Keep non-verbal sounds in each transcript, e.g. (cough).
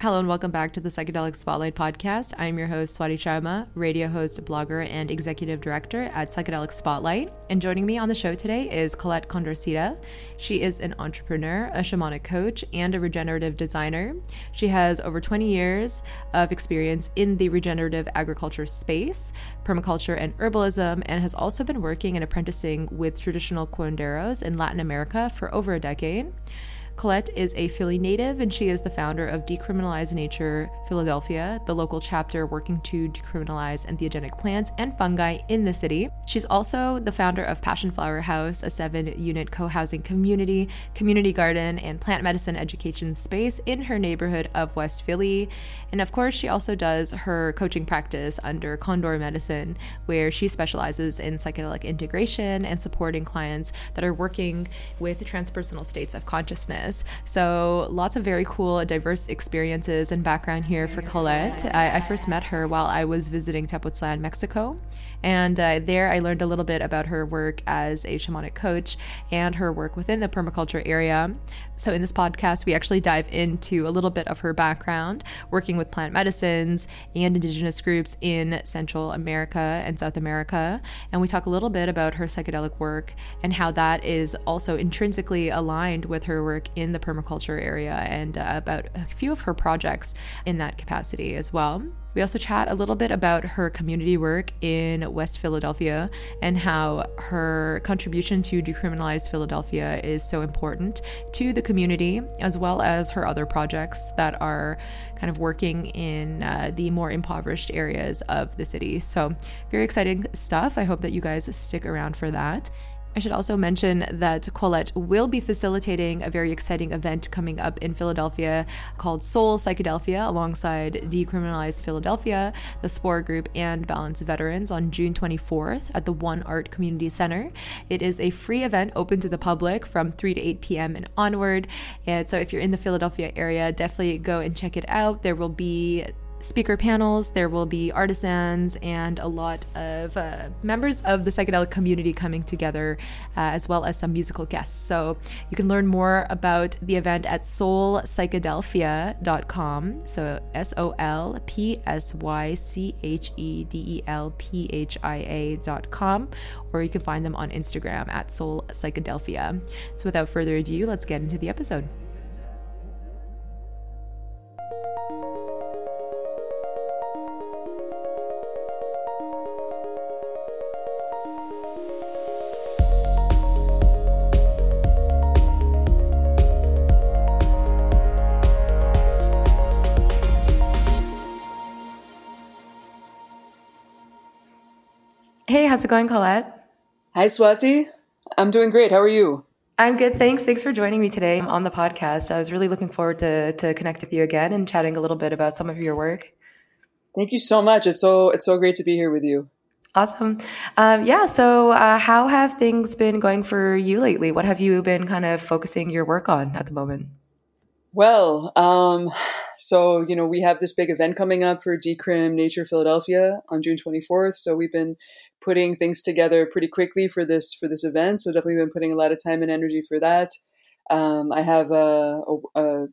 Hello and welcome back to the Psychedelic Spotlight podcast. I'm your host, Swati Sharma, radio host, blogger, and executive director at Psychedelic Spotlight. And joining me on the show today is Colette Condorceta. She is an entrepreneur, a shamanic coach, and a regenerative designer. She has over 20 years of experience in the regenerative agriculture space, permaculture, and herbalism, and has also been working and apprenticing with traditional curanderos in Latin America for over a decade. Colette is a Philly native and she is the founder of Decriminalize Nature Philadelphia, the local chapter working to decriminalize entheogenic plants and fungi in the city. She's also the founder of Passion Flower House, a seven unit co housing community, community garden, and plant medicine education space in her neighborhood of West Philly. And of course, she also does her coaching practice under Condor Medicine, where she specializes in psychedelic integration and supporting clients that are working with transpersonal states of consciousness. So, lots of very cool, diverse experiences and background here for Colette. I, I first met her while I was visiting Tepoztlan, Mexico. And uh, there I learned a little bit about her work as a shamanic coach and her work within the permaculture area. So, in this podcast, we actually dive into a little bit of her background working with plant medicines and indigenous groups in Central America and South America. And we talk a little bit about her psychedelic work and how that is also intrinsically aligned with her work in the permaculture area and uh, about a few of her projects in that capacity as well. We also chat a little bit about her community work in West Philadelphia and how her contribution to decriminalized Philadelphia is so important to the community, as well as her other projects that are kind of working in uh, the more impoverished areas of the city. So, very exciting stuff. I hope that you guys stick around for that. I should also mention that Colette will be facilitating a very exciting event coming up in Philadelphia called Sol Psychedelphia alongside Decriminalized Philadelphia, the Spore Group, and Balance Veterans on June 24th at the One Art Community Center. It is a free event open to the public from 3 to 8 p.m. and onward. And so if you're in the Philadelphia area, definitely go and check it out. There will be speaker panels. There will be artisans and a lot of uh, members of the psychedelic community coming together, uh, as well as some musical guests. So you can learn more about the event at solpsychedelphia.com. So S O L P S Y C H E D E L P H I A.com, or you can find them on Instagram at Sol Psychedelphia. So without further ado, let's get into the episode. Hey, how's it going, Colette? Hi, Swati. I'm doing great. How are you? I'm good. Thanks. Thanks for joining me today on the podcast. I was really looking forward to to connect with you again and chatting a little bit about some of your work. Thank you so much. It's so it's so great to be here with you. Awesome. Um, yeah. So, uh, how have things been going for you lately? What have you been kind of focusing your work on at the moment? Well, um, so you know we have this big event coming up for Decrim Nature Philadelphia on June 24th. So we've been putting things together pretty quickly for this for this event. So definitely been putting a lot of time and energy for that. Um, I have a, a,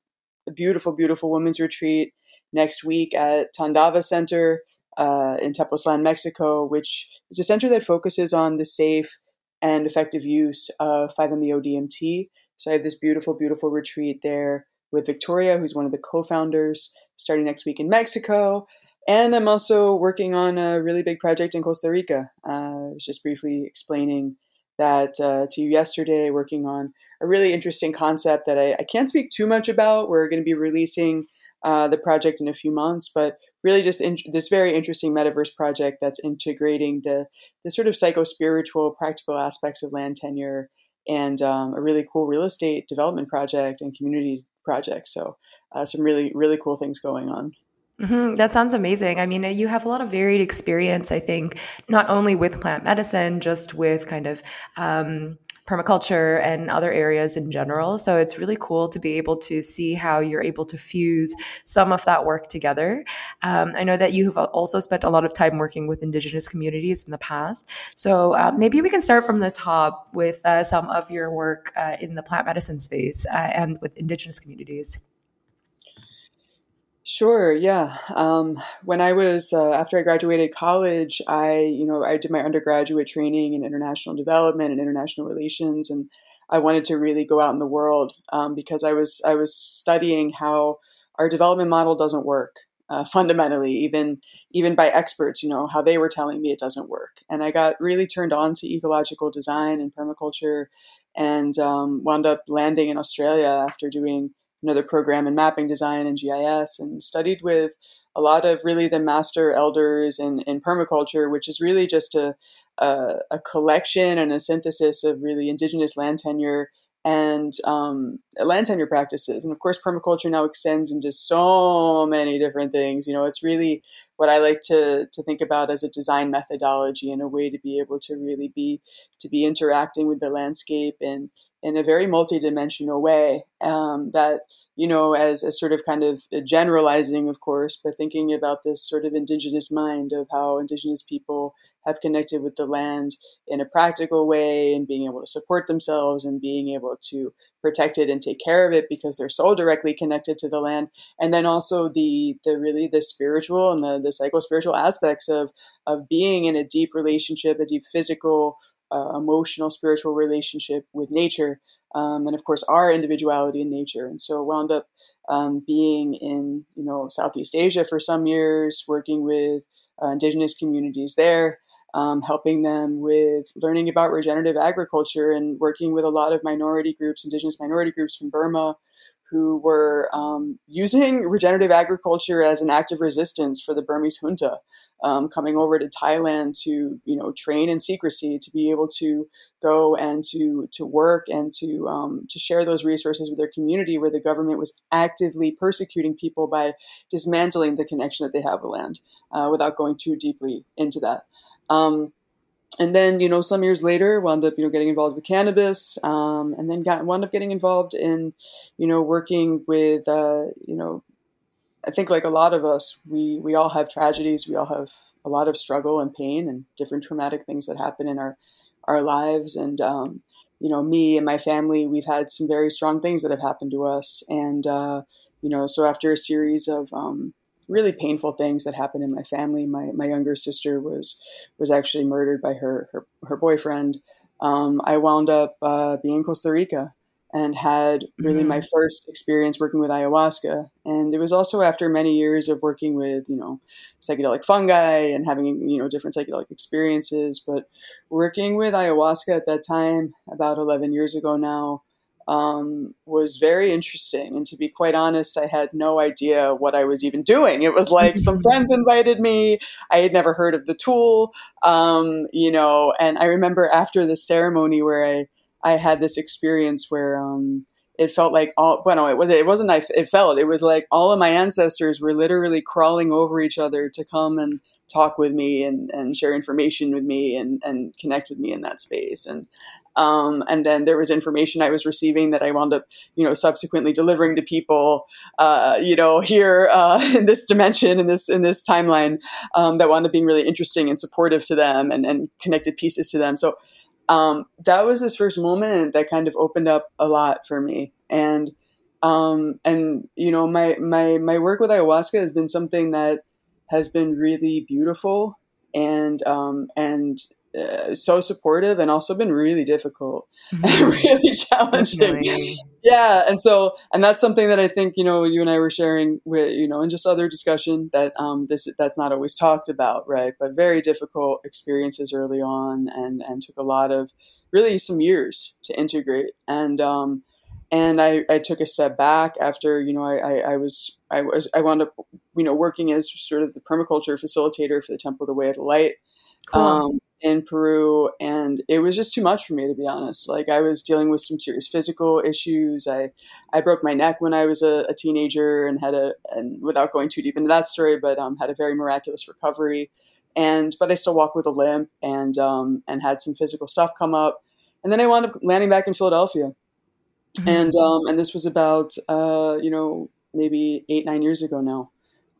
a, beautiful, beautiful women's retreat next week at Tandava Center uh, in Tepoztlan, Mexico, which is a center that focuses on the safe and effective use of 5-MeO-DMT. So I have this beautiful, beautiful retreat there with Victoria, who's one of the co-founders, starting next week in Mexico. And I'm also working on a really big project in Costa Rica. Uh, I was just briefly explaining that uh, to you yesterday, working on a really interesting concept that I, I can't speak too much about. We're going to be releasing uh, the project in a few months, but really just in, this very interesting metaverse project that's integrating the, the sort of psycho spiritual, practical aspects of land tenure and um, a really cool real estate development project and community project. So, uh, some really, really cool things going on. Mm-hmm. That sounds amazing. I mean, you have a lot of varied experience, I think, not only with plant medicine, just with kind of um, permaculture and other areas in general. So it's really cool to be able to see how you're able to fuse some of that work together. Um, I know that you have also spent a lot of time working with Indigenous communities in the past. So uh, maybe we can start from the top with uh, some of your work uh, in the plant medicine space uh, and with Indigenous communities. Sure. Yeah. Um, when I was uh, after I graduated college, I you know I did my undergraduate training in international development and international relations, and I wanted to really go out in the world um, because I was I was studying how our development model doesn't work uh, fundamentally, even even by experts. You know how they were telling me it doesn't work, and I got really turned on to ecological design and permaculture, and um, wound up landing in Australia after doing another program in mapping design and GIS and studied with a lot of really the master elders in, in permaculture, which is really just a, a, a collection and a synthesis of really indigenous land tenure and um, land tenure practices. And of course, permaculture now extends into so many different things. You know, it's really what I like to, to think about as a design methodology and a way to be able to really be to be interacting with the landscape and in a very multidimensional way um, that you know as, as sort of kind of generalizing of course but thinking about this sort of indigenous mind of how indigenous people have connected with the land in a practical way and being able to support themselves and being able to protect it and take care of it because they're so directly connected to the land. And then also the the really the spiritual and the the psycho spiritual aspects of of being in a deep relationship a deep physical uh, emotional, spiritual relationship with nature, um, and of course our individuality in nature. And so wound up um, being in you know Southeast Asia for some years, working with uh, indigenous communities there. Um, helping them with learning about regenerative agriculture and working with a lot of minority groups, indigenous minority groups from Burma, who were um, using regenerative agriculture as an act of resistance for the Burmese junta um, coming over to Thailand to you know train in secrecy to be able to go and to to work and to um, to share those resources with their community where the government was actively persecuting people by dismantling the connection that they have with land uh, without going too deeply into that. Um, and then you know some years later wound up you know getting involved with cannabis um, and then got wound up getting involved in you know working with uh, you know I think like a lot of us, we we all have tragedies. We all have a lot of struggle and pain and different traumatic things that happen in our our lives. And um, you know, me and my family, we've had some very strong things that have happened to us. And uh, you know, so after a series of um, really painful things that happened in my family, my my younger sister was was actually murdered by her her, her boyfriend. Um, I wound up uh, being in Costa Rica and had really mm-hmm. my first experience working with ayahuasca. And it was also after many years of working with, you know, psychedelic fungi and having, you know, different psychedelic experiences. But working with ayahuasca at that time, about 11 years ago now, um, was very interesting. And to be quite honest, I had no idea what I was even doing. It was like some (laughs) friends invited me. I had never heard of the tool, um, you know, and I remember after the ceremony where I, I had this experience where um, it felt like all well no it was it wasn't I it felt it was like all of my ancestors were literally crawling over each other to come and talk with me and, and share information with me and, and connect with me in that space and um, and then there was information I was receiving that I wound up, you know, subsequently delivering to people, uh, you know, here uh, (laughs) in this dimension, in this in this timeline, um, that wound up being really interesting and supportive to them, and, and connected pieces to them. So um, that was this first moment that kind of opened up a lot for me. And um, and you know, my my my work with ayahuasca has been something that has been really beautiful and um, and uh, so supportive and also been really difficult mm-hmm. (laughs) and really challenging. Definitely. Yeah, and so and that's something that I think you know you and I were sharing with you know in just other discussion that um, this that's not always talked about, right? But very difficult experiences early on, and and took a lot of really some years to integrate and. Um, and I, I took a step back after you know I, I, I, was I was I wound up you know working as sort of the permaculture facilitator for the Temple of the Way of the Light, cool. um, in Peru, and it was just too much for me to be honest. Like I was dealing with some serious physical issues. I I broke my neck when I was a, a teenager and had a and without going too deep into that story, but um, had a very miraculous recovery. And but I still walk with a limp and um, and had some physical stuff come up, and then I wound up landing back in Philadelphia, mm-hmm. and um, and this was about uh, you know maybe eight nine years ago now,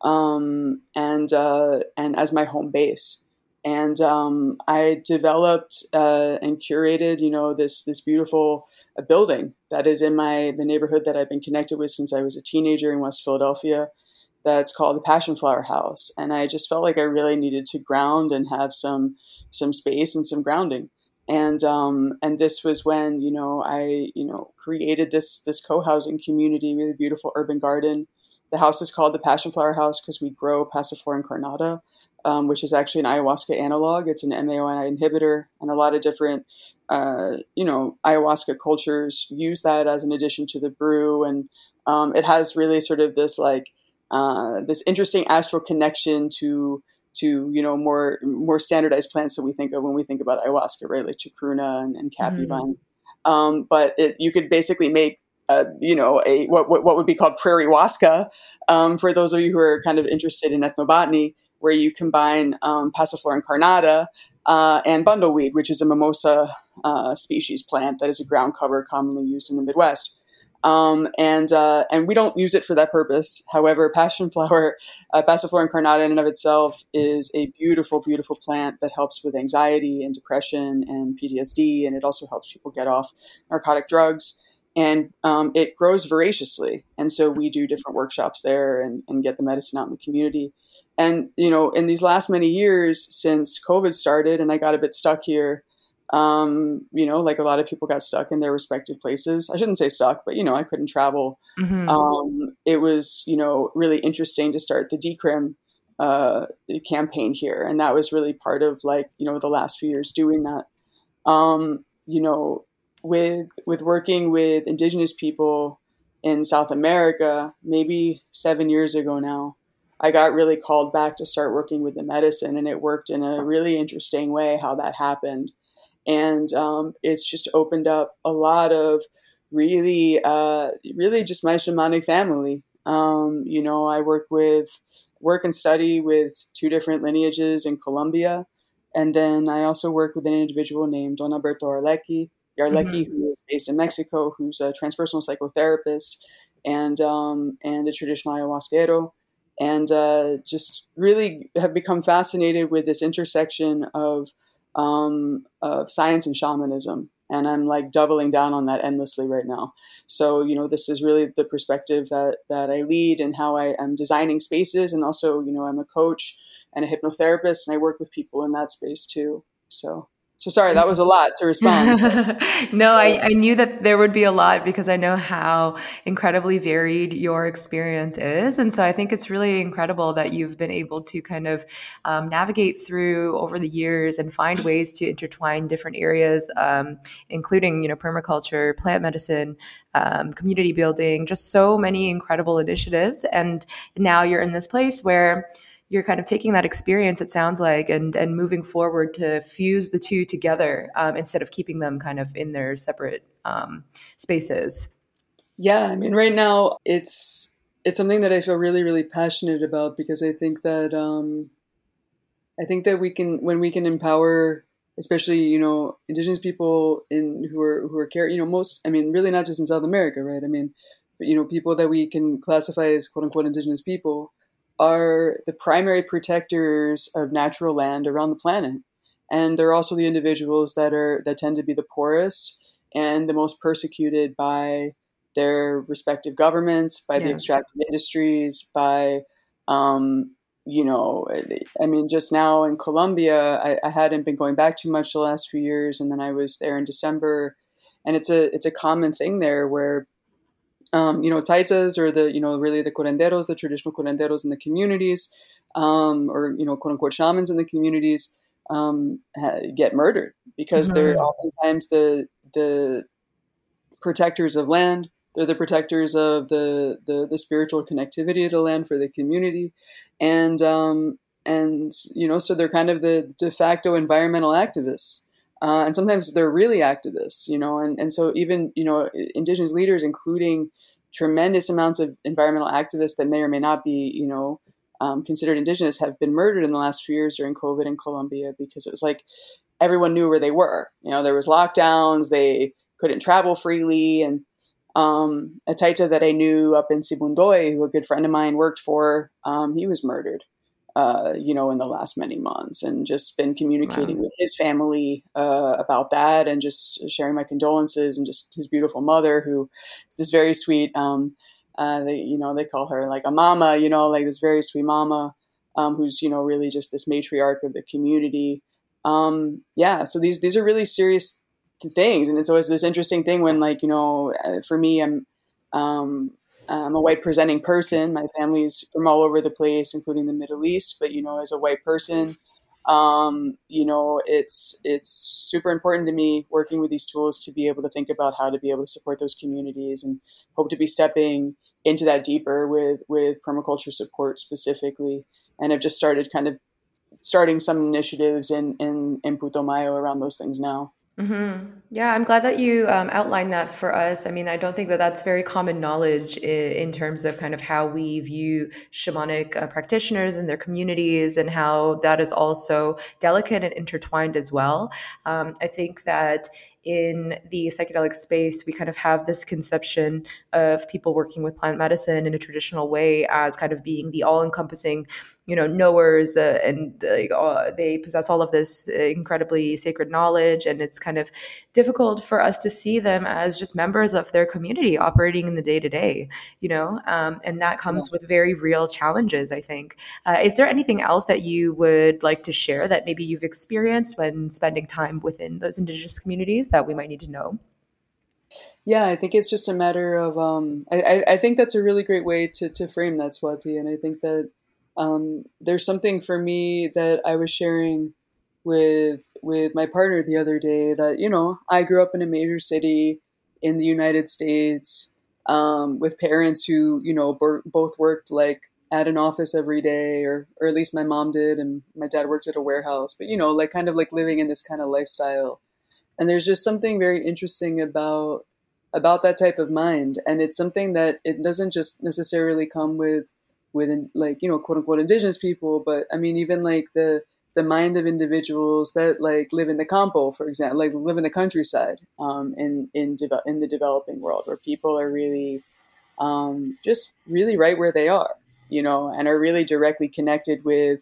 um, and uh, and as my home base and um, I developed uh, and curated, you know, this this beautiful uh, building that is in my the neighborhood that I've been connected with since I was a teenager in West Philadelphia, that's called the Passion Flower House, and I just felt like I really needed to ground and have some some space and some grounding. And um, and this was when you know I you know created this this co-housing community with a beautiful urban garden. The house is called the Passion Flower House because we grow Passiflora incarnata, um, which is actually an ayahuasca analog. It's an MAOI inhibitor, and a lot of different uh, you know ayahuasca cultures use that as an addition to the brew, and um, it has really sort of this like uh, this interesting astral connection to to you know more more standardized plants that we think of when we think about ayahuasca, right? Like chacruna and, and caapi mm-hmm. vine. Um, but it, you could basically make a, you know a what, what, what would be called prairie huasca um, for those of you who are kind of interested in ethnobotany, where you combine um, Passiflora incarnata uh, and bundleweed, which is a mimosa uh, species plant that is a ground cover commonly used in the Midwest. Um, and uh, and we don't use it for that purpose. However, passion flower, uh, Passiflora incarnata in and of itself is a beautiful, beautiful plant that helps with anxiety and depression and PTSD, and it also helps people get off narcotic drugs. And um, it grows voraciously, and so we do different workshops there and, and get the medicine out in the community. And you know, in these last many years since COVID started, and I got a bit stuck here um, you know, like a lot of people got stuck in their respective places. I shouldn't say stuck, but you know, I couldn't travel. Mm-hmm. Um, it was, you know, really interesting to start the decrim uh, campaign here, and that was really part of like, you know, the last few years doing that. Um, you know, with with working with indigenous people in South America, maybe seven years ago now, I got really called back to start working with the medicine, and it worked in a really interesting way. How that happened and um, it's just opened up a lot of really, uh, really just my shamanic family. Um, you know, I work with work and study with two different lineages in Colombia, and then I also work with an individual named Don Alberto Arlecki, Yarlecki, mm-hmm. who is based in Mexico, who's a transpersonal psychotherapist and um, and a traditional ayahuasquero and uh, just really have become fascinated with this intersection of um, of science and shamanism. And I'm like doubling down on that endlessly right now. So, you know, this is really the perspective that, that I lead and how I am designing spaces. And also, you know, I'm a coach and a hypnotherapist and I work with people in that space too. So so sorry, that was a lot to respond. (laughs) no, I, I knew that there would be a lot because I know how incredibly varied your experience is. And so I think it's really incredible that you've been able to kind of um, navigate through over the years and find ways to intertwine different areas, um, including, you know, permaculture, plant medicine, um, community building, just so many incredible initiatives. And now you're in this place where you're kind of taking that experience it sounds like and and moving forward to fuse the two together um, instead of keeping them kind of in their separate um, spaces. Yeah i mean right now it's it's something that i feel really really passionate about because i think that um, i think that we can when we can empower especially you know indigenous people in who are who are care you know most i mean really not just in south america right? I mean you know people that we can classify as quote unquote indigenous people are the primary protectors of natural land around the planet. And they're also the individuals that are that tend to be the poorest and the most persecuted by their respective governments, by yes. the extractive industries, by um, you know, I mean, just now in Colombia, I, I, hadn't been going back too much the last few years, and then I was there in December, and it's a it's a common thing there where um, you know, taitas or the, you know, really the curanderos, the traditional curanderos in the communities, um, or, you know, quote unquote shamans in the communities, um, get murdered because mm-hmm. they're oftentimes the, the protectors of land. They're the protectors of the, the, the spiritual connectivity of the land for the community. And, um, and, you know, so they're kind of the de facto environmental activists. Uh, and sometimes they're really activists, you know, and, and so even, you know, indigenous leaders, including tremendous amounts of environmental activists that may or may not be, you know, um, considered indigenous have been murdered in the last few years during COVID in Colombia because it was like everyone knew where they were. You know, there was lockdowns, they couldn't travel freely. And um, a Taita that I knew up in Sibundoy, who a good friend of mine worked for, um, he was murdered uh, you know, in the last many months, and just been communicating wow. with his family uh, about that, and just sharing my condolences, and just his beautiful mother, who is this very sweet um, Uh, they, you know, they call her like a mama, you know, like this very sweet mama, um, who's, you know, really just this matriarch of the community. Um, yeah. So these, these are really serious things. And it's always this interesting thing when like, you know, uh, for me, I'm, um, I'm a white presenting person. My family's from all over the place, including the Middle East. But you know, as a white person, um, you know, it's it's super important to me working with these tools to be able to think about how to be able to support those communities, and hope to be stepping into that deeper with with permaculture support specifically. And I've just started kind of starting some initiatives in in, in Putumayo around those things now. Mm-hmm. Yeah, I'm glad that you um, outlined that for us. I mean, I don't think that that's very common knowledge in, in terms of kind of how we view shamanic uh, practitioners and their communities and how that is also delicate and intertwined as well. Um, I think that in the psychedelic space, we kind of have this conception of people working with plant medicine in a traditional way as kind of being the all encompassing, you know, knowers, uh, and uh, they possess all of this incredibly sacred knowledge. And it's kind of difficult for us to see them as just members of their community operating in the day to day, you know, um, and that comes yeah. with very real challenges, I think. Uh, is there anything else that you would like to share that maybe you've experienced when spending time within those indigenous communities? That we might need to know? Yeah, I think it's just a matter of. Um, I, I think that's a really great way to, to frame that Swati, and I think that um, there's something for me that I was sharing with with my partner the other day that you know I grew up in a major city in the United States um, with parents who you know both worked like at an office every day, or or at least my mom did, and my dad worked at a warehouse. But you know, like kind of like living in this kind of lifestyle and there's just something very interesting about about that type of mind. And it's something that it doesn't just necessarily come with with like you know quote unquote indigenous people but i mean even like the the mind of individuals that like live in the campo for example like live in the countryside um, in in, de- in the developing world where people are really um, just really right where they are you know and are really directly connected with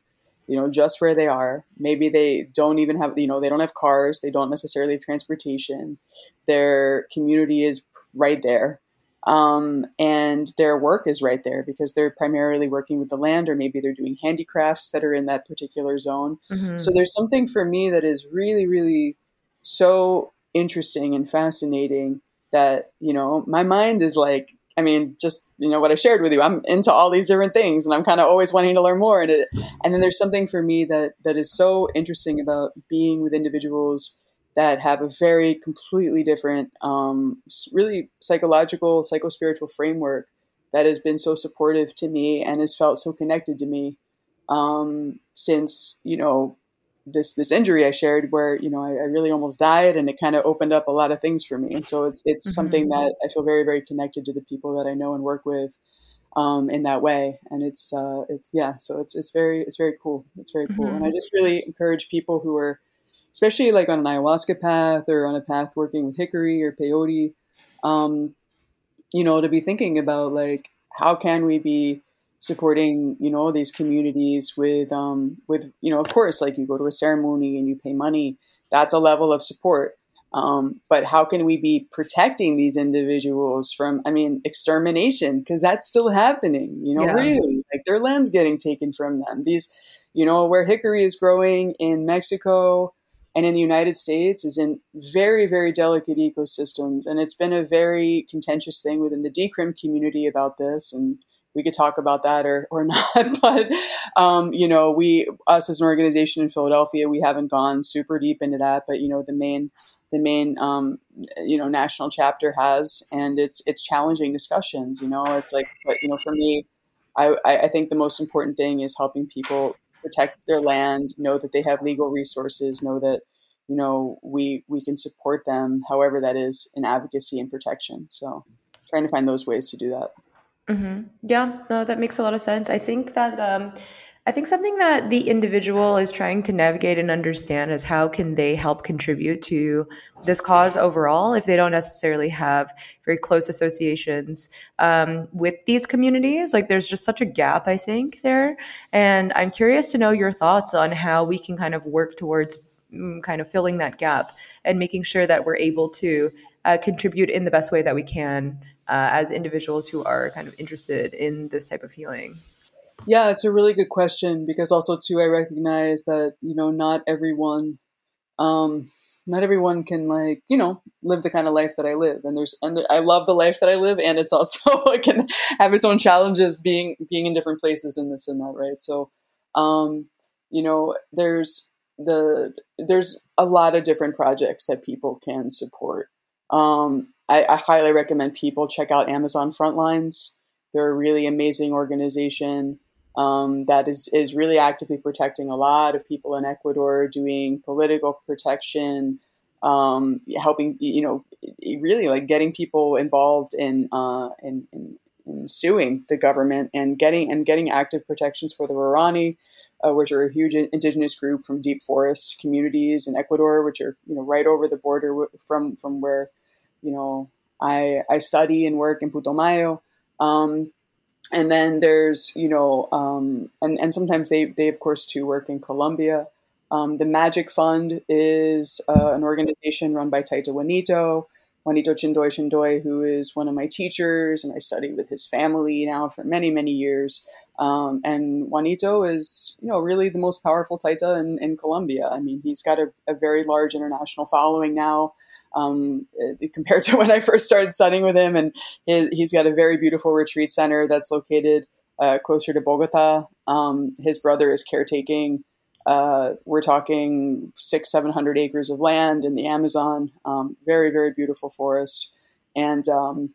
you know, just where they are. Maybe they don't even have, you know, they don't have cars, they don't necessarily have transportation. Their community is right there. Um, and their work is right there because they're primarily working with the land, or maybe they're doing handicrafts that are in that particular zone. Mm-hmm. So there's something for me that is really, really so interesting and fascinating that, you know, my mind is like I mean, just you know what I shared with you. I'm into all these different things, and I'm kind of always wanting to learn more. And it, and then there's something for me that that is so interesting about being with individuals that have a very completely different, um, really psychological, psycho-spiritual framework that has been so supportive to me and has felt so connected to me um, since you know this this injury I shared where you know I, I really almost died and it kind of opened up a lot of things for me and so it's, it's mm-hmm. something that I feel very very connected to the people that I know and work with um, in that way and it's uh, it's yeah so it's it's very it's very cool it's very cool mm-hmm. and I just really encourage people who are especially like on an ayahuasca path or on a path working with hikuri or peyote um, you know to be thinking about like how can we be supporting you know these communities with um, with you know of course like you go to a ceremony and you pay money that's a level of support. Um, but how can we be protecting these individuals from i mean extermination? Because that's still happening you know yeah. really. Like their land's getting taken from them. These you know where hikuri is growing in mexico and in the united states is in very very delicate ecosystems. And it's been a very contentious thing within the decrim community about this. And we could talk about that or, or (laughs) not. but, um, you know, we, us as an organization in Philadelphia, we haven't gone super deep into that, but, you know, the main, the main, um, you know, national chapter has, and it's, it's challenging discussions, you know, it's like, but, you know, for me, I, I think the most important thing is helping people protect their land, know that they have legal resources, know that, you know, we, we can support them however that is in advocacy and protection. So trying to find those ways to do that. Mm-hmm. Yeah, no, that makes a lot of sense. I think that um, I think something that the individual is trying to navigate and understand is how can they help contribute to this cause overall if they don't necessarily have very close associations um, with these communities. Like, there's just such a gap, I think, there. And I'm curious to know your thoughts on how we can kind of work towards mm, kind of filling that gap and making sure that we're able to uh, contribute in the best way that we can uh, as individuals who are kind of interested in this type of healing? Yeah, it's a really good question because also too I recognize that you know not everyone, um, not everyone can like you know live the kind of life that I live, and there's and I love the life that I live, and it's also (laughs) it can have its own challenges being being in different places and this and that, right? So, um, you know, there's the there's a lot of different projects that people can support. Um, I, I highly recommend people check out Amazon Frontlines. They're a really amazing organization um, that is, is really actively protecting a lot of people in Ecuador, doing political protection, um, helping, you know, really like getting people involved in, uh, in, in, in, suing the government and getting and getting active protections for the Waorani, uh, which are a huge indigenous group from deep forest communities in Ecuador, which are you know right over the border from from where you know I I study and work in Putumayo. Um, and then there's you know um, and and sometimes they they of course too work in Colombia. Um, the Magic Fund is uh, an organization run by Taita Juanito, Juanito Chindoy Chindoy, who is one of my teachers, and I studied with his family now for many many years. Um, and Juanito is you know really the most powerful Taita in, in Colombia. I mean, he's got a, a very large international following now um, compared to (laughs) when I first started studying with him. And he's got a very beautiful retreat center that's located uh, closer to Bogota. Um, his brother is caretaking. Uh, we're talking six, seven hundred acres of land in the Amazon. Um, very, very beautiful forest, and um,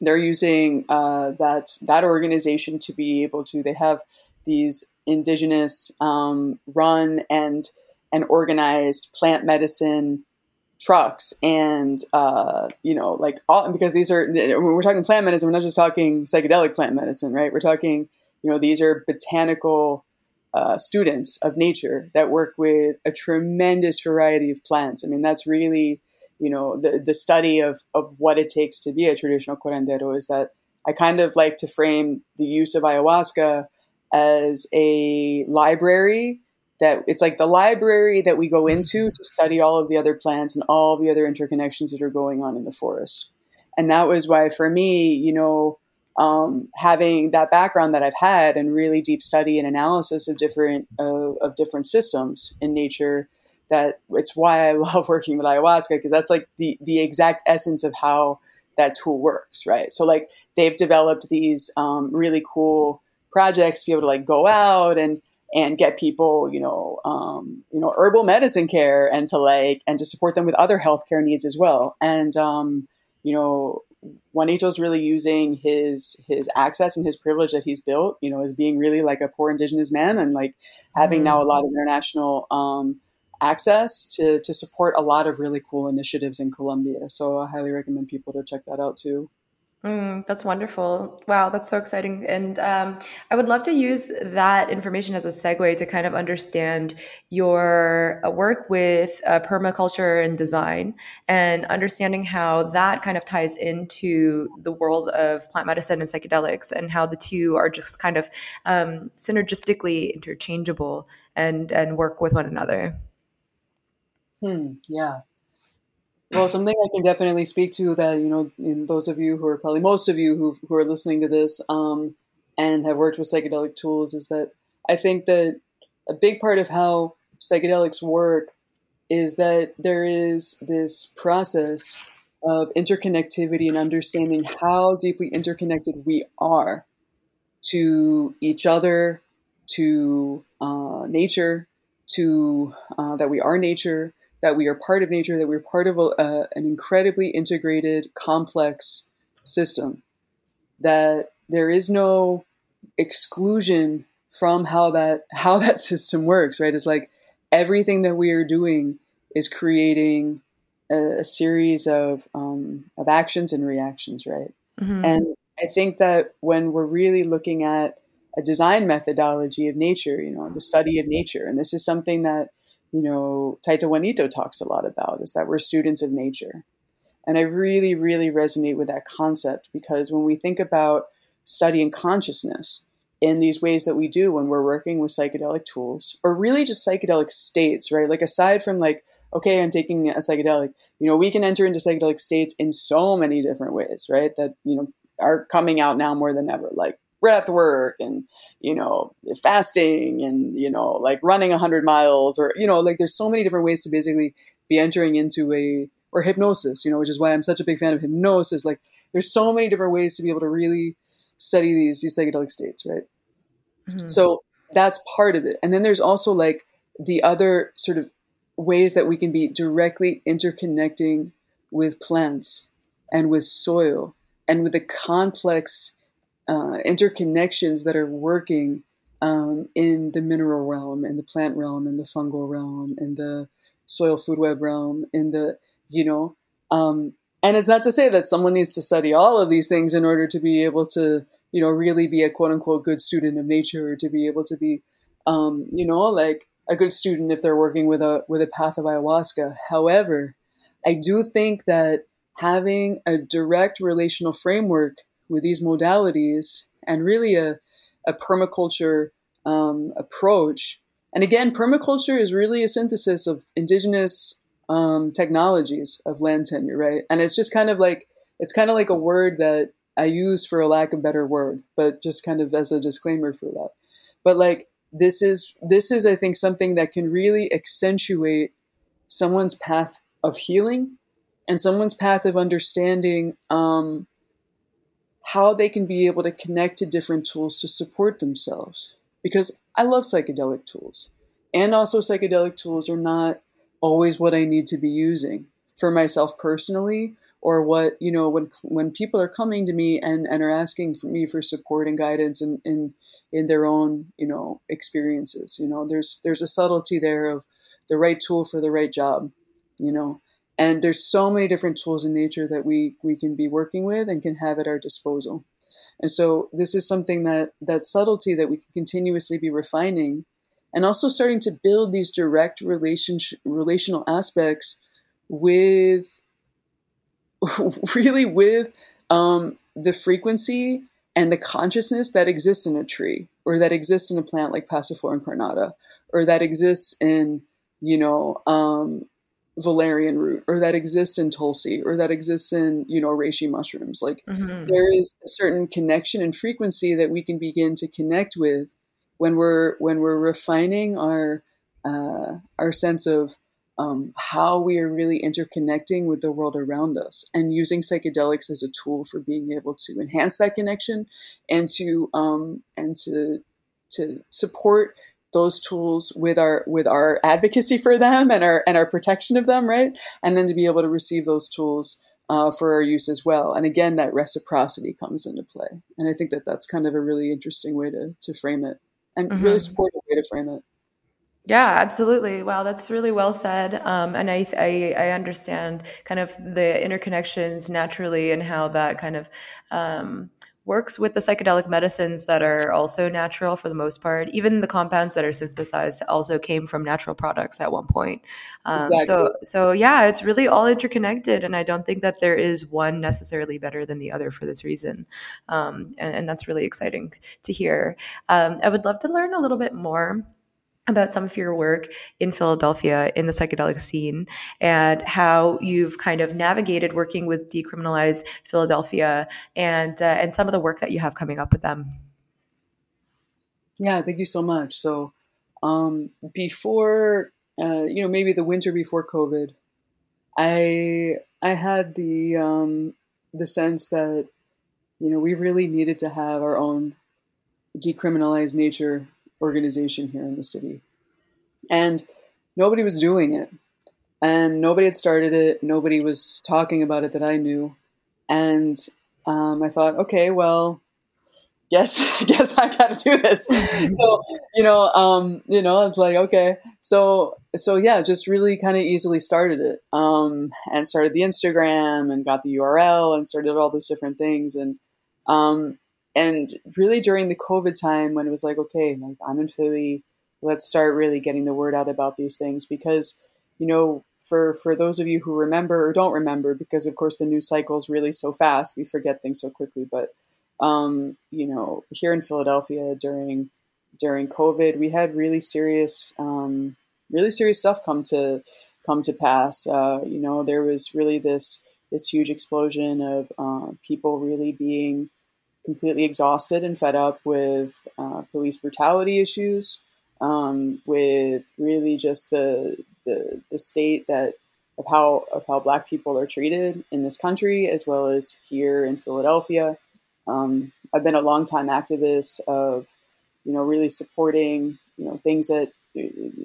they're using uh, that that organization to be able to. They have these indigenous um, run and and organized plant medicine trucks and uh, you know like all because these are when we're talking plant medicine we're not just talking psychedelic plant medicine right? We're talking you know these are botanical uh, students of nature that work with a tremendous variety of plants. I mean that's really you know the, the study of, of what it takes to be a traditional curandero is that i kind of like to frame the use of ayahuasca as a library that it's like the library that we go into to study all of the other plants and all the other interconnections that are going on in the forest. And that was why, for me, you know, um, having that background that I've had and really deep study and analysis of different uh, of different systems in nature, that it's why I (laughs) love working with ayahuasca because that's like the the exact essence of how that tool works, right? So like they've developed these um, really cool projects to be able to like go out and and get people, you know, um, you know, herbal medicine care and to like and to support them with other healthcare needs as well. And um, you know, Juanito's really using his his access and his privilege that he's built, you know, as being really like a poor indigenous man and like having mm-hmm. now a lot of international um, access to to support a lot of really cool initiatives in Colombia. So I highly recommend people to check that out too. Mm, that's wonderful. Wow, that's so exciting. And um, I would love to use that information as a segue to kind of understand your uh, work with uh, permaculture and design and understanding how that kind of ties into the world of plant medicine and psychedelics and how the two are just kind of um, synergistically interchangeable and, and work with one another. Hmm, yeah. Well, something I can definitely speak to that you know, in those of you who are probably most of you who who are listening to this um, and have worked with psychedelic tools is that I think that a big part of how psychedelics work is that there is this process of interconnectivity and understanding how deeply interconnected we are to each other, to uh, nature, to uh, that we are nature, that we are part of nature, that we're part of a, an incredibly integrated, complex system, that there is no exclusion from how that how (laughs) that system works. Right? It's like everything that we are doing is creating a, a series of um, of actions and reactions. Right? Mm-hmm. And I think that when we're really looking at a design methodology of nature, you know, the study of nature, and this is something that you know, Taita Juanito talks a lot about is that we're students of nature. And I really, really resonate with that concept because when we think about studying consciousness, in these ways that we do when we're working with psychedelic tools or really just psychedelic states, right? Like aside from like, okay, I'm taking a psychedelic, you know, we can enter into psychedelic states in so many different ways, right? That, you know, are coming out now more than ever, like breath work and, you know, fasting and, you know, like running 100 miles or, you know, like there's so many different ways to basically be entering into a, or hypnosis, you know, which is why I'm such a big fan of hypnosis. Like there's so many different ways to be able to really study these, these psychedelic states, right? Mm-hmm. So that's part of it. And then there's also like the other sort of ways that we can be directly interconnecting with plants and with soil and with the complex uh, interconnections that are working um, in the mineral realm, in the plant realm, in the fungal realm, in the soil food web realm, in the, you know, um, and it's not to say that someone needs to study all of these things in order to be able to, you know, really be a quote unquote good student of nature or to be able to be, um, you know, like a good student if they're working with a with a path of ayahuasca. However, I do think that having a direct relational framework with these modalities and really a, a permaculture um, approach. And again, permaculture is really a synthesis of indigenous um, technologies of land tenure, right? And it's just kind of like it's kind of like a word that I use for a lack of better word, but just kind of as a disclaimer for that. But like this is this is I think something that can really accentuate someone's path of healing and someone's path of understanding um, how they can be able to connect to different tools to support themselves. Because I love psychedelic tools, and also psychedelic tools are not always what I need to be using for myself personally or what you know when when people are coming to me and and are asking for me for support and guidance in in in their own you know experiences you know there's there's a subtlety there of the right tool for the right job you know and there's so many different tools in nature that we we can be working with and can have at our disposal. And so this is something that that subtlety that we can continuously be refining and also starting to build these direct relationship relational aspects with (laughs) really with um, the frequency and the consciousness that exists in a tree or that exists in a plant like passiflora incarnata or that exists in you know um, valerian root or that exists in tulsi or that exists in you know reishi mushrooms like mm-hmm. there is a certain connection and frequency that we can begin to connect with when we're when we're refining our uh, our sense of um, how we are really interconnecting with the world around us and using psychedelics as a tool for being able to enhance that connection and to um, and to to support those tools with our with our advocacy for them and our and our protection of them right and then to be able to receive those tools uh, for our use as well and again that reciprocity comes into play and i think that that's kind of a really interesting way to to frame it and mm-hmm. really supportive way to frame it. Yeah, absolutely. Wow, that's really well said. Um, and I, I, I understand kind of the interconnections naturally and how that kind of um, works with the psychedelic medicines that are also natural for the most part. Even the compounds that are synthesized also came from natural products at one point. Um, exactly. So, so yeah, it's really all interconnected, and I don't think that there is one necessarily better than the other for this reason. Um, and, and, that's really exciting to hear. Um, I would love to learn a little bit more about some of your work in Philadelphia in the psychedelic scene and how you've kind of navigated working with Decriminalize Philadelphia and uh, and some of the work that you have coming up with them. Yeah, thank you so much. So, um, before uh, you know, maybe the winter before COVID, I I had the um, the sense that you know we really needed to have our own decriminalized nature organization here in the city. And nobody was doing it. And nobody had started it. Nobody was talking about it that I knew. And um, I thought, okay, well, yes, I (laughs) guess I got to do this. (laughs) so, you know, um, you know, it's like, okay. So, so yeah, just really kind of easily started it um, and started the Instagram and got the URL and started all those different things. And, um, and really during the COVID time when it was like, okay, like I'm in Philly, let's start really getting the word out about these things because, you know, for for those of you who remember or don't remember, because of course the news cycle is really so fast, we forget things so quickly. But um, you know, here in Philadelphia during during COVID, we had really serious, um, really serious stuff come to come to pass. Uh, you know, there was really this this huge explosion of uh, people really being completely exhausted and fed up with uh, police brutality issues, um, with really just the, the the state that of how of how Black people are treated in this country as well as here in Philadelphia. Um, I've been a longtime activist of, you know, really supporting you know things that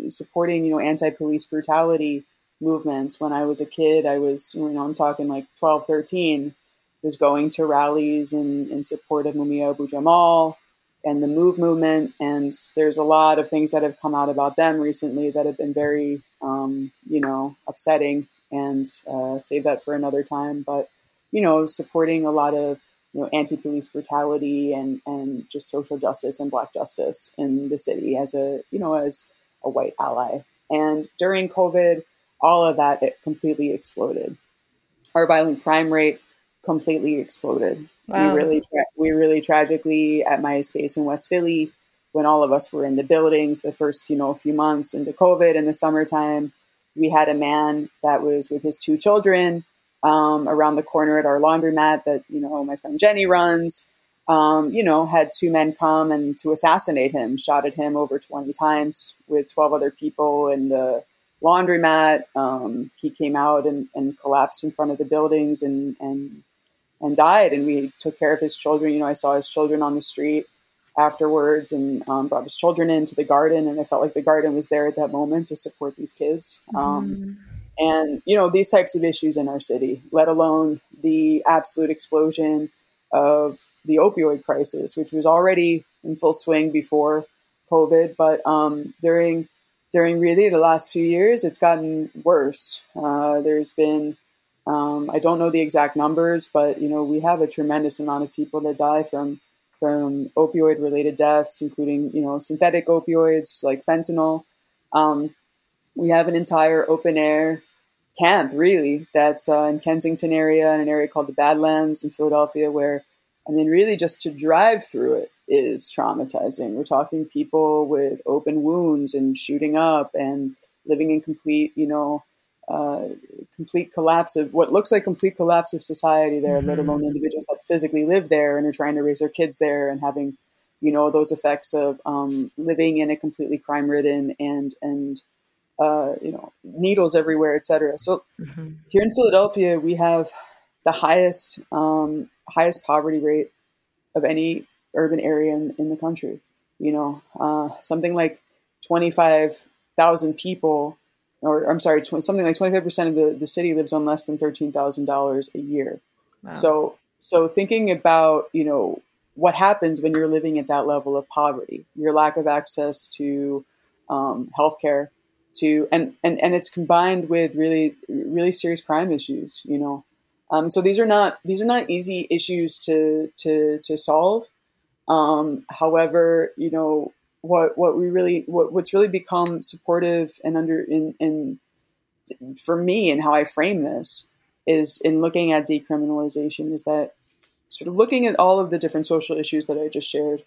supporting you know anti-police brutality movements. When I was a kid, I was you know I'm talking like 12, 13 was going to rallies in, in support of Mumia Abu Jamal and the Move movement. And there's a lot of things that have come out about them recently that have been very, um, you know, upsetting. And uh, save that for another time. But you know, supporting a lot of you know anti-police brutality and and just social justice and Black justice in the city as a you know as a white ally. And during COVID, all of that it completely exploded. Our violent crime rate completely exploded. Wow. We really, tra- we really tragically at my space in West Philly, when all of us were in the buildings, the first you know few months into COVID in the summertime, we had a man that was with his two children um, around the corner at our laundromat that you know my friend Jenny runs. Um, you know, had two men come and to assassinate him, shot at him over 20 times with 12 other people in the laundromat. Um, he came out and, and, collapsed in front of the buildings and, and and died. And we took care of his children. You know, I saw his children on the street afterwards and um, brought his children into the garden. And I felt like the garden was there at that moment to support these kids. Um, mm. And, you know, these types of issues in our city, let alone the absolute explosion of the opioid crisis, which was already in full swing before COVID. But um, during during really the last few years, it's gotten worse. Uh, there's been um, I don't know the exact numbers, but you know we have a tremendous amount of people that die from from opioid related deaths, including you know synthetic opioids like fentanyl. Um, we have an entire open air camp, really, that's uh, in Kensington area, in an area called the Badlands in Philadelphia, where I mean, really, just to drive through it is traumatizing. We're talking people with open wounds and shooting up and living in complete, you know, uh, complete collapse of what looks like complete collapse of society there, mm-hmm. let alone individuals that physically live there and are trying to raise their kids there and having, you know, those effects of um, living in a completely crime ridden and and uh, you know needles everywhere, etc. So mm-hmm. here in Philadelphia, we have the highest um, highest poverty rate of any urban area in, in the country. You know, uh, something like twenty five thousand people or I'm sorry, tw- something like 25% of the, the city lives on less than $13,000 a year. Wow. So, so thinking about, you know, what happens when you're living at that level of poverty, your lack of access to um, healthcare, to and, and and it's combined with really really serious crime issues. You know, um, so these are not these are not easy issues to to to solve. Um, however, you know, what what we really what, what's really become supportive and under in in for me and how I frame this is in looking at decriminalization is that sort of looking at all of the different social issues that I just shared,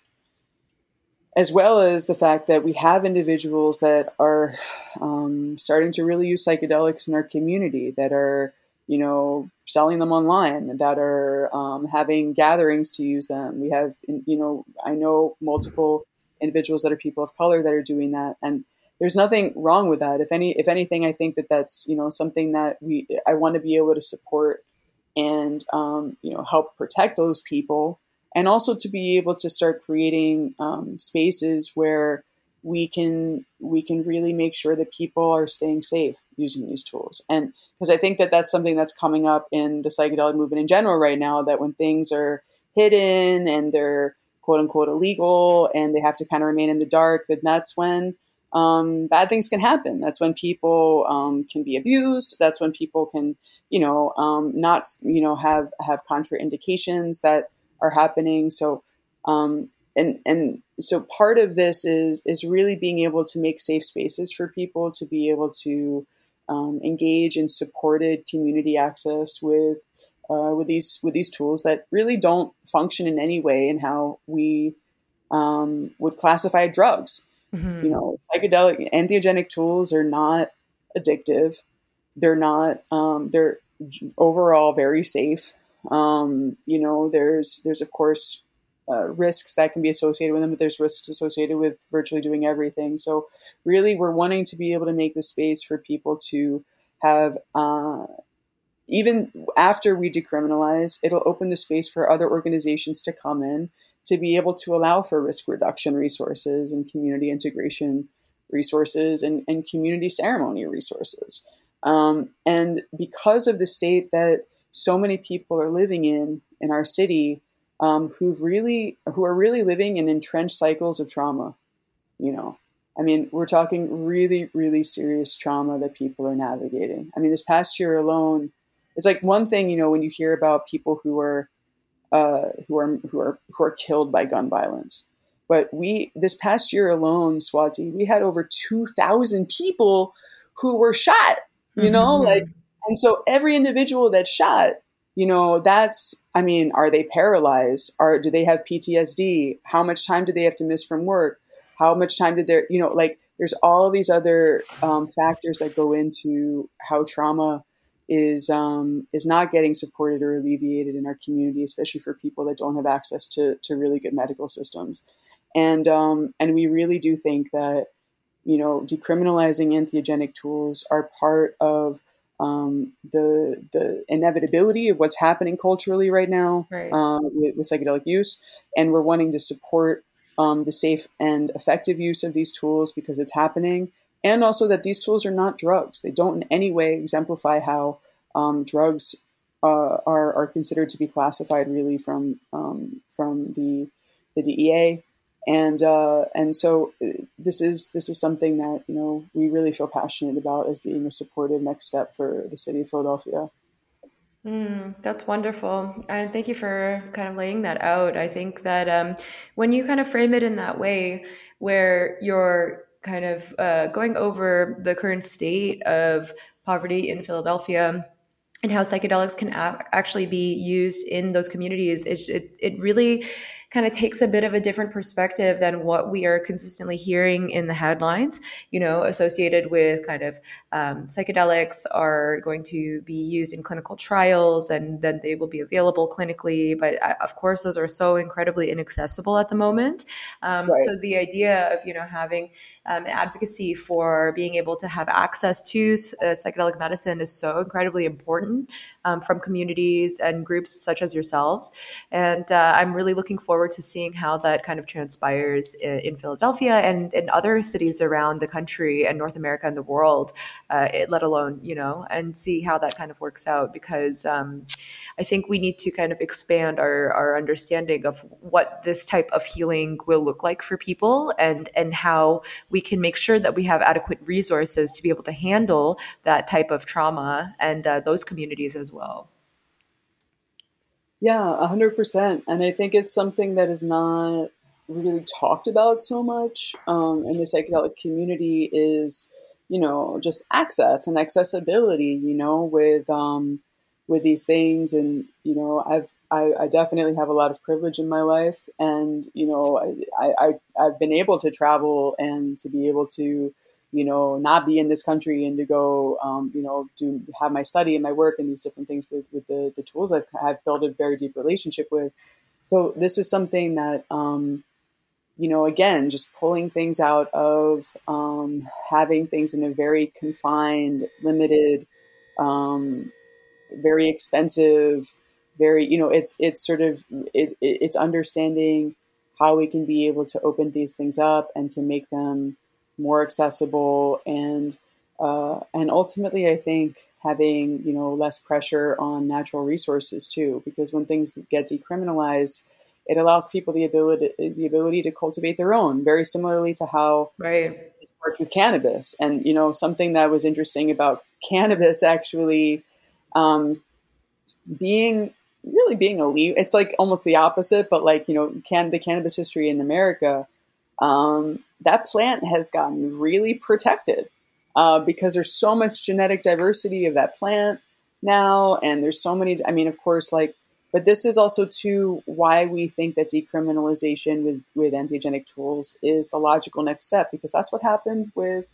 as well as the fact that we have individuals that are um, starting to really use psychedelics in our community that are you know selling them online that are um, having gatherings to use them. We have you know i know multiple individuals that are people of color that are doing that. And there's nothing wrong with that. If any if anything i think that that's you know something that we i want to be able to support and um, you know help protect those people. And also to be able to start creating um, spaces where we can we can really make sure that people are staying safe using these tools. And because i think that that's something that's coming up in the psychedelic movement in general right now that when things are hidden and they're quote unquote illegal and they have to kind of remain in the dark, then that's when um, bad things can happen. That's when people um, can be abused. That's when people can, you know, um, not, you know, have have contraindications that are happening. So, um, and and so part of this is is really being able to make safe spaces for people to be able to um, engage in supported community access with uh, with these with these tools that really don't function in any way in how we um, would classify drugs. Mm-hmm. You know, psychedelic entheogenic tools are not addictive. They're not. Um, they're overall very safe. Um, you know, there's there's of course uh, risks that can be associated with them, but there's risks associated with virtually doing everything. So, really, we're wanting to be able to make the space for people to have, uh, even after we decriminalize, it'll open the space for other organizations to come in to be able to allow for risk reduction resources and community integration resources and, and community ceremony resources. Um, and because of the state that so many people are living in in our city, um, who've really who are really living in entrenched cycles of trauma. You know, I mean, we're talking really, really serious trauma that people are navigating. I mean, this past year alone, it's like one thing you know when you hear about people who are uh, who are who are who are killed by gun violence. But we this past year alone, Swati, we had over two thousand people who were shot. You know, mm-hmm. like, and so every individual that's shot you know that's i mean are they paralyzed are do they have ptsd how much time do they have to miss from work how much time did their you know like there's all these other um, factors that go into how trauma is um, is not getting supported or alleviated in our community especially for people that don't have access to to really good medical systems. And um, and we really do think that you know decriminalizing entheogenic tools are part of um, the the inevitability of what's happening culturally right now right. Uh, with, with, psychedelic use, and we're wanting to support um, the safe and effective use of these tools because it's happening, and also that these tools are not drugs. They don't in any way exemplify how um, drugs uh, are are considered to be classified really from um, from the the DEA and uh, and so uh, this is this is something that you know we really feel passionate about as being a supportive next step for the city of Philadelphia. Mm, that's wonderful. And thank you for kind of laying that out. I think that um, when you kind of frame it in that way, where you're kind of uh, going over the current state of poverty in Philadelphia and how psychedelics can a- actually be used in those communities, it, it, it really kind of takes a bit of a different perspective than what we are consistently hearing in the headlines, you know, associated with kind of um, psychedelics are going to be used in clinical trials and then they will be available clinically. But uh, of course, those are so incredibly inaccessible at the moment. Um, right. So the idea of, you know, having um, advocacy for being able to have access to uh, psychedelic medicine is so incredibly important um, from communities and groups such as yourselves. And uh, I'm really looking forward to seeing how that kind of transpires in, in Philadelphia and in other cities around the country and North America and the world, uh, let alone, you know, and see how that kind of works out because um, I think we need to kind of expand our, our understanding of what this type of healing will look like for people and, and how we can make sure that we have adequate resources to be able to handle that type of trauma and uh, those communities as well. Yeah, a hundred percent. And I think it's something that is not really talked about so much um, in the psychedelic community is, you know, just access and accessibility. You know, with um, with these things, and you know, I've I, I, definitely have a lot of privilege in my life, and you know, I, I I've been able to travel and to be able to you know, not be in this country and to go, um, you know, do have my study and my work and these different things with, with the, the tools I've, I've built a very deep relationship with. So this is something that, um, you know, again, just pulling things out of um, having things in a very confined, limited, um, very expensive, very, you know, it's it's sort of it, it's understanding how we can be able to open these things up and to make them more accessible and uh, and ultimately I think having you know less pressure on natural resources too because when things get decriminalized it allows people the ability the ability to cultivate their own very similarly to how right. it's worked with cannabis. And you know something that was interesting about cannabis actually um, being really being a leave it's like almost the opposite but like you know can the cannabis history in America um, that plant has gotten really protected uh, because there's so much genetic diversity of that plant. now, and there's so many. I mean, of course, like, but this is also too why we think that decriminalization with with entheogenic tools is the logical next step because that's what happened with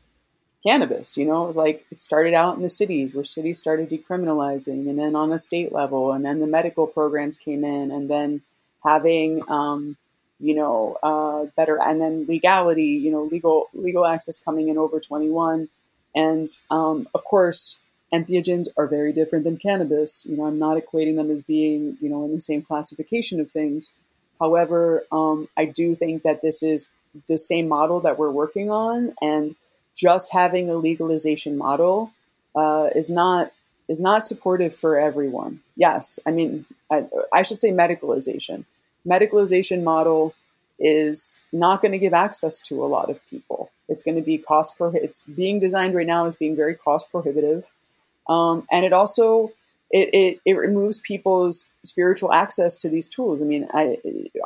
cannabis. You know, it was like it started out in the cities where cities started decriminalizing, and then on the state level, and then the medical programs came in, and then having um, you know uh, better, and then legality, you know, legal legal access coming in over 21, and um, of course. Entheogens are very different than cannabis. You know, I'm not equating them as being, you know, in the same classification of things. However, um, I do think that this is the same model that we're working on, and just having a legalization model uh, is not is not supportive for everyone. Yes, I mean I, I should say medicalization. Medicalization model is not going to give access to a lot of people. It's going to be cost pro. It's being designed right now as being very cost prohibitive, um, and it also it, it, it removes people's spiritual access to these tools. I mean, I,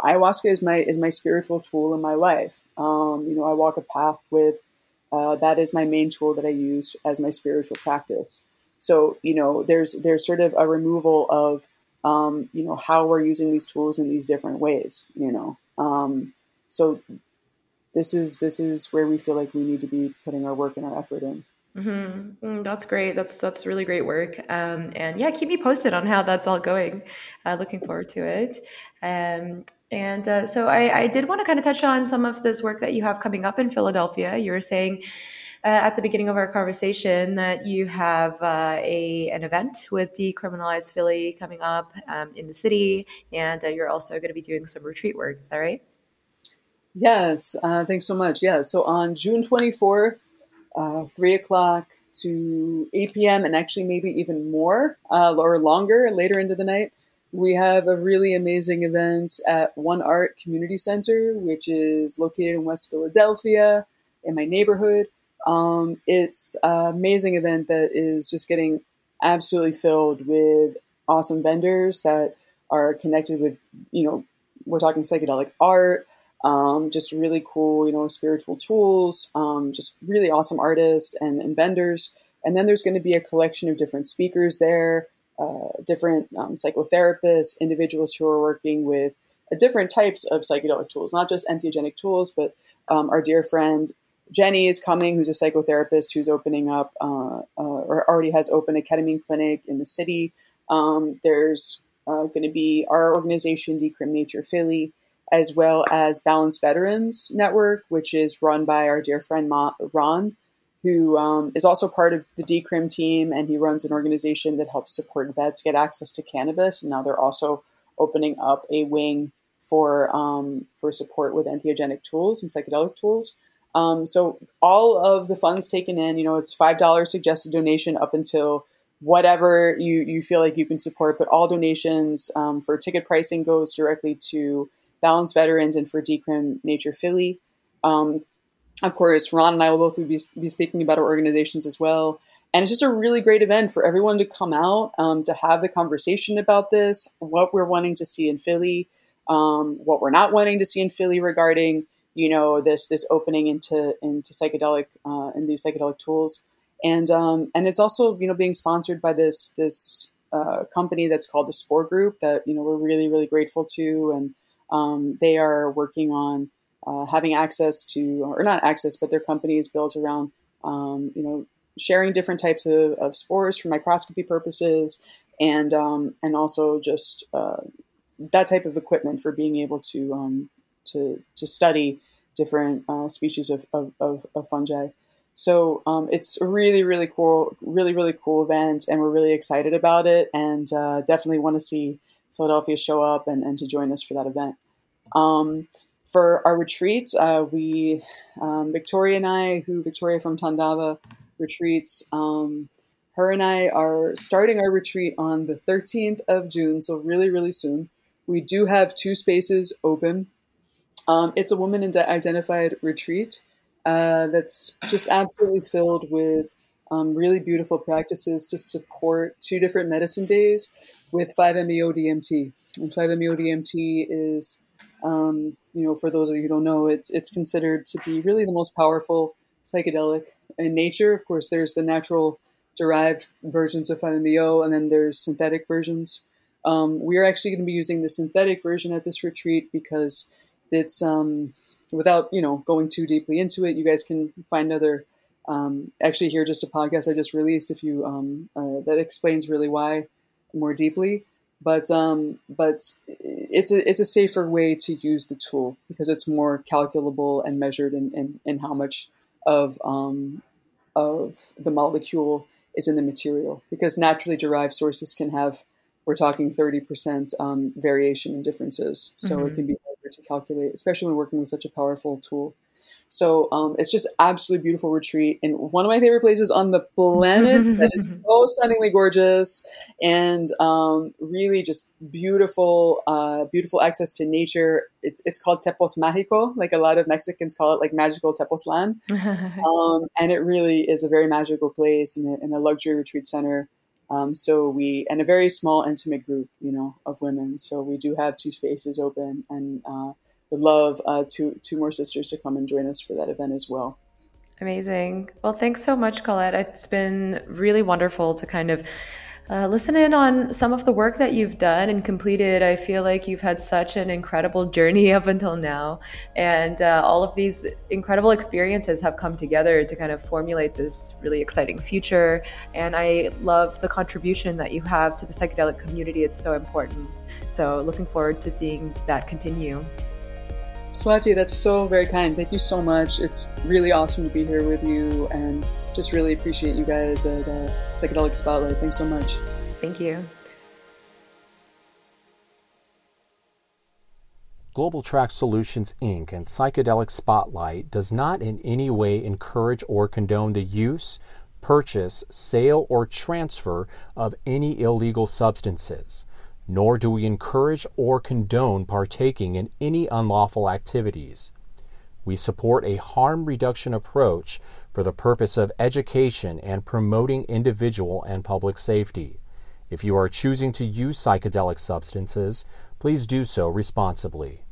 ayahuasca is my is my spiritual tool in my life. Um, you know, I walk a path with uh, that is my main tool that I use as my spiritual practice. So you know, there's there's sort of a removal of um, you know how we're using these tools in these different ways. You know, um, so this is this is where we feel like we need to be putting our work and our effort in. Mm-hmm. Mm, that's great. That's that's really great work. Um, and yeah, keep me posted on how that's all going. Uh, looking forward to it. Um, and uh, so I, I did want to kind of touch on some of this work that you have coming up in Philadelphia. You were saying at the beginning of our conversation that you have uh, a an event with Decriminalized Philly coming up um, in the city, and uh, you're also going to be doing some retreat work. Is that right? Yes. Uh, thanks so much. Yeah. So on June 24th, uh, 3 o'clock to 8 p.m., and actually maybe even more or longer later into the night we have a really amazing event at One Art Community Center, which is located in West Philadelphia in my neighborhood. Um, it's an amazing event that is just getting absolutely filled with awesome vendors that are connected with, you know, we're talking psychedelic art, um, just really cool, you know, spiritual tools, um, just really awesome artists and, and vendors. And then there's going to be a collection of different speakers there uh, different um, psychotherapists, individuals who are working with uh, different types of psychedelic tools, not just entheogenic tools, but um, our dear friend Jenny is coming, who's a psychotherapist who's opening up uh, uh or already has opened a ketamine clinic in the city. Um, there's uh, going to be our organization, Decrim Nature Philly, as well as Balanced Veterans Network, which is run by our dear friend Ma- Ron who um, is also part of the Decrim team, and he runs an organization that helps support vets get access to cannabis. And now they're also opening up a wing for um, for support with entheogenic tools and psychedelic tools. Um, so all of the funds taken in, you know, it's five dollars suggested donation up until whatever you you feel like you can support. But all donations um, for ticket pricing goes directly to Balanced Veterans and for Decrim Nature Philly. Um, of course, Ron and I will both be, be speaking about our organizations as well. And it's just a really great event for everyone to come out um, to have the conversation about this, what we're wanting to see in Philly, um, what we're not wanting to see in Philly regarding, you know, this this opening into into psychedelic uh, and these psychedelic tools, and um, and it's also you know being sponsored by this this uh, company that's called the Spore Group that you know we're really really grateful to, and um, they are working on uh, having access to, or not access, but their company is built around, um, you know, sharing different types of, of, spores for microscopy purposes, and um, and also just uh, that type of equipment for being able to um, to to study different uh, species of, of, of, of, fungi. So um, it's a really, really cool, really, really cool event, and we're really excited about it, and uh, definitely want to see Philadelphia show up and, and to join us for that event. Um, for our retreat, uh, we um, Victoria and I, who Victoria from Tandava retreats, um, her and I are starting our retreat on the 13th of June, so really, really soon. We do have two spaces open. Um, it's a woman identified retreat uh, that's just absolutely filled with um, really beautiful practices to support two different medicine days with 5-MeO DMT. And 5-MeO DMT is um, you know, for those of you who don't know, it's it's considered to be really the most powerful psychedelic in nature. Of course, there's the natural derived versions of 5-MeO, and then there's synthetic versions. Um, we are actually going to be using the synthetic version at this retreat because it's um, without you know going too deeply into it. You guys can find other um, actually here just a podcast I just released if you um, uh, that explains really why more deeply. But um, but it's a it's a safer way to use the tool because it's more calculable and measured in, in, in how much of um, of the molecule is in the material because naturally derived sources can have we're talking 30% um, variation and differences so mm-hmm. it can be to calculate especially when working with such a powerful tool so um, it's just absolutely beautiful retreat and one of my favorite places on the planet (laughs) that is so stunningly gorgeous and um, really just beautiful, uh, beautiful access to nature. It's it's called Tepoz Mágico, like a lot of Mexicans call it, like magical Tepoz land. (laughs) um, and it really is a very magical place in a, in a luxury retreat center. Um, so we and a very small, intimate group, you know, of women. So we do have two spaces open and. Uh, would love uh, two two more sisters to come and join us for that event as well. Amazing. Well, thanks so much, Colette. It's been really wonderful to kind of uh, listen in on some of the work that you've done and completed. I feel like you've had such an incredible journey (laughs) up until now. And uh, all of these incredible experiences have come together to kind of formulate this really exciting future. And I love the contribution that you have to the psychedelic community. It's so important. So, looking forward to seeing that continue. Swati, that's so very kind. Thank you so much. It's really awesome to be here with you and just really appreciate you guys at uh, Psychedelic Spotlight. Thanks so much. Thank you. Global Trac Solutions Inc. and Psychedelic Spotlight does not in any way encourage or condone the use, purchase, sale, or transfer of any illegal substances nor do we encourage or condone partaking in any unlawful activities. We support a harm reduction approach for the purpose of education and promoting individual and public safety. If you are choosing to use psychedelic substances, please do so responsibly.